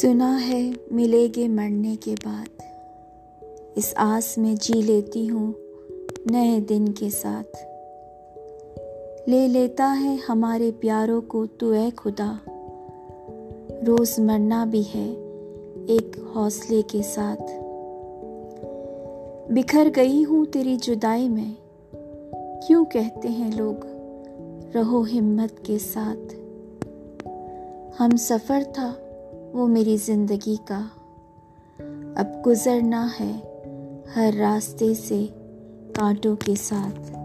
سنا ہے ملے گے مرنے کے بعد۔ اس آس میں جی لیتی ہوں نئے دن کے ساتھ۔ لے لیتا ہے ہمارے پیاروں کو تو اے خدا۔ روز مرنا بھی ہے ایک حوصلے کے ساتھ۔ بکھر گئی ہوں تیری جدائی میں۔ کیوں کہتے ہیں لوگ؟ رہو ہمت کے ساتھ۔ ہم سفر تھا وہ میری زندگی کا اب گزرنا ہے ہر راستے سے کانٹوں کے ساتھ۔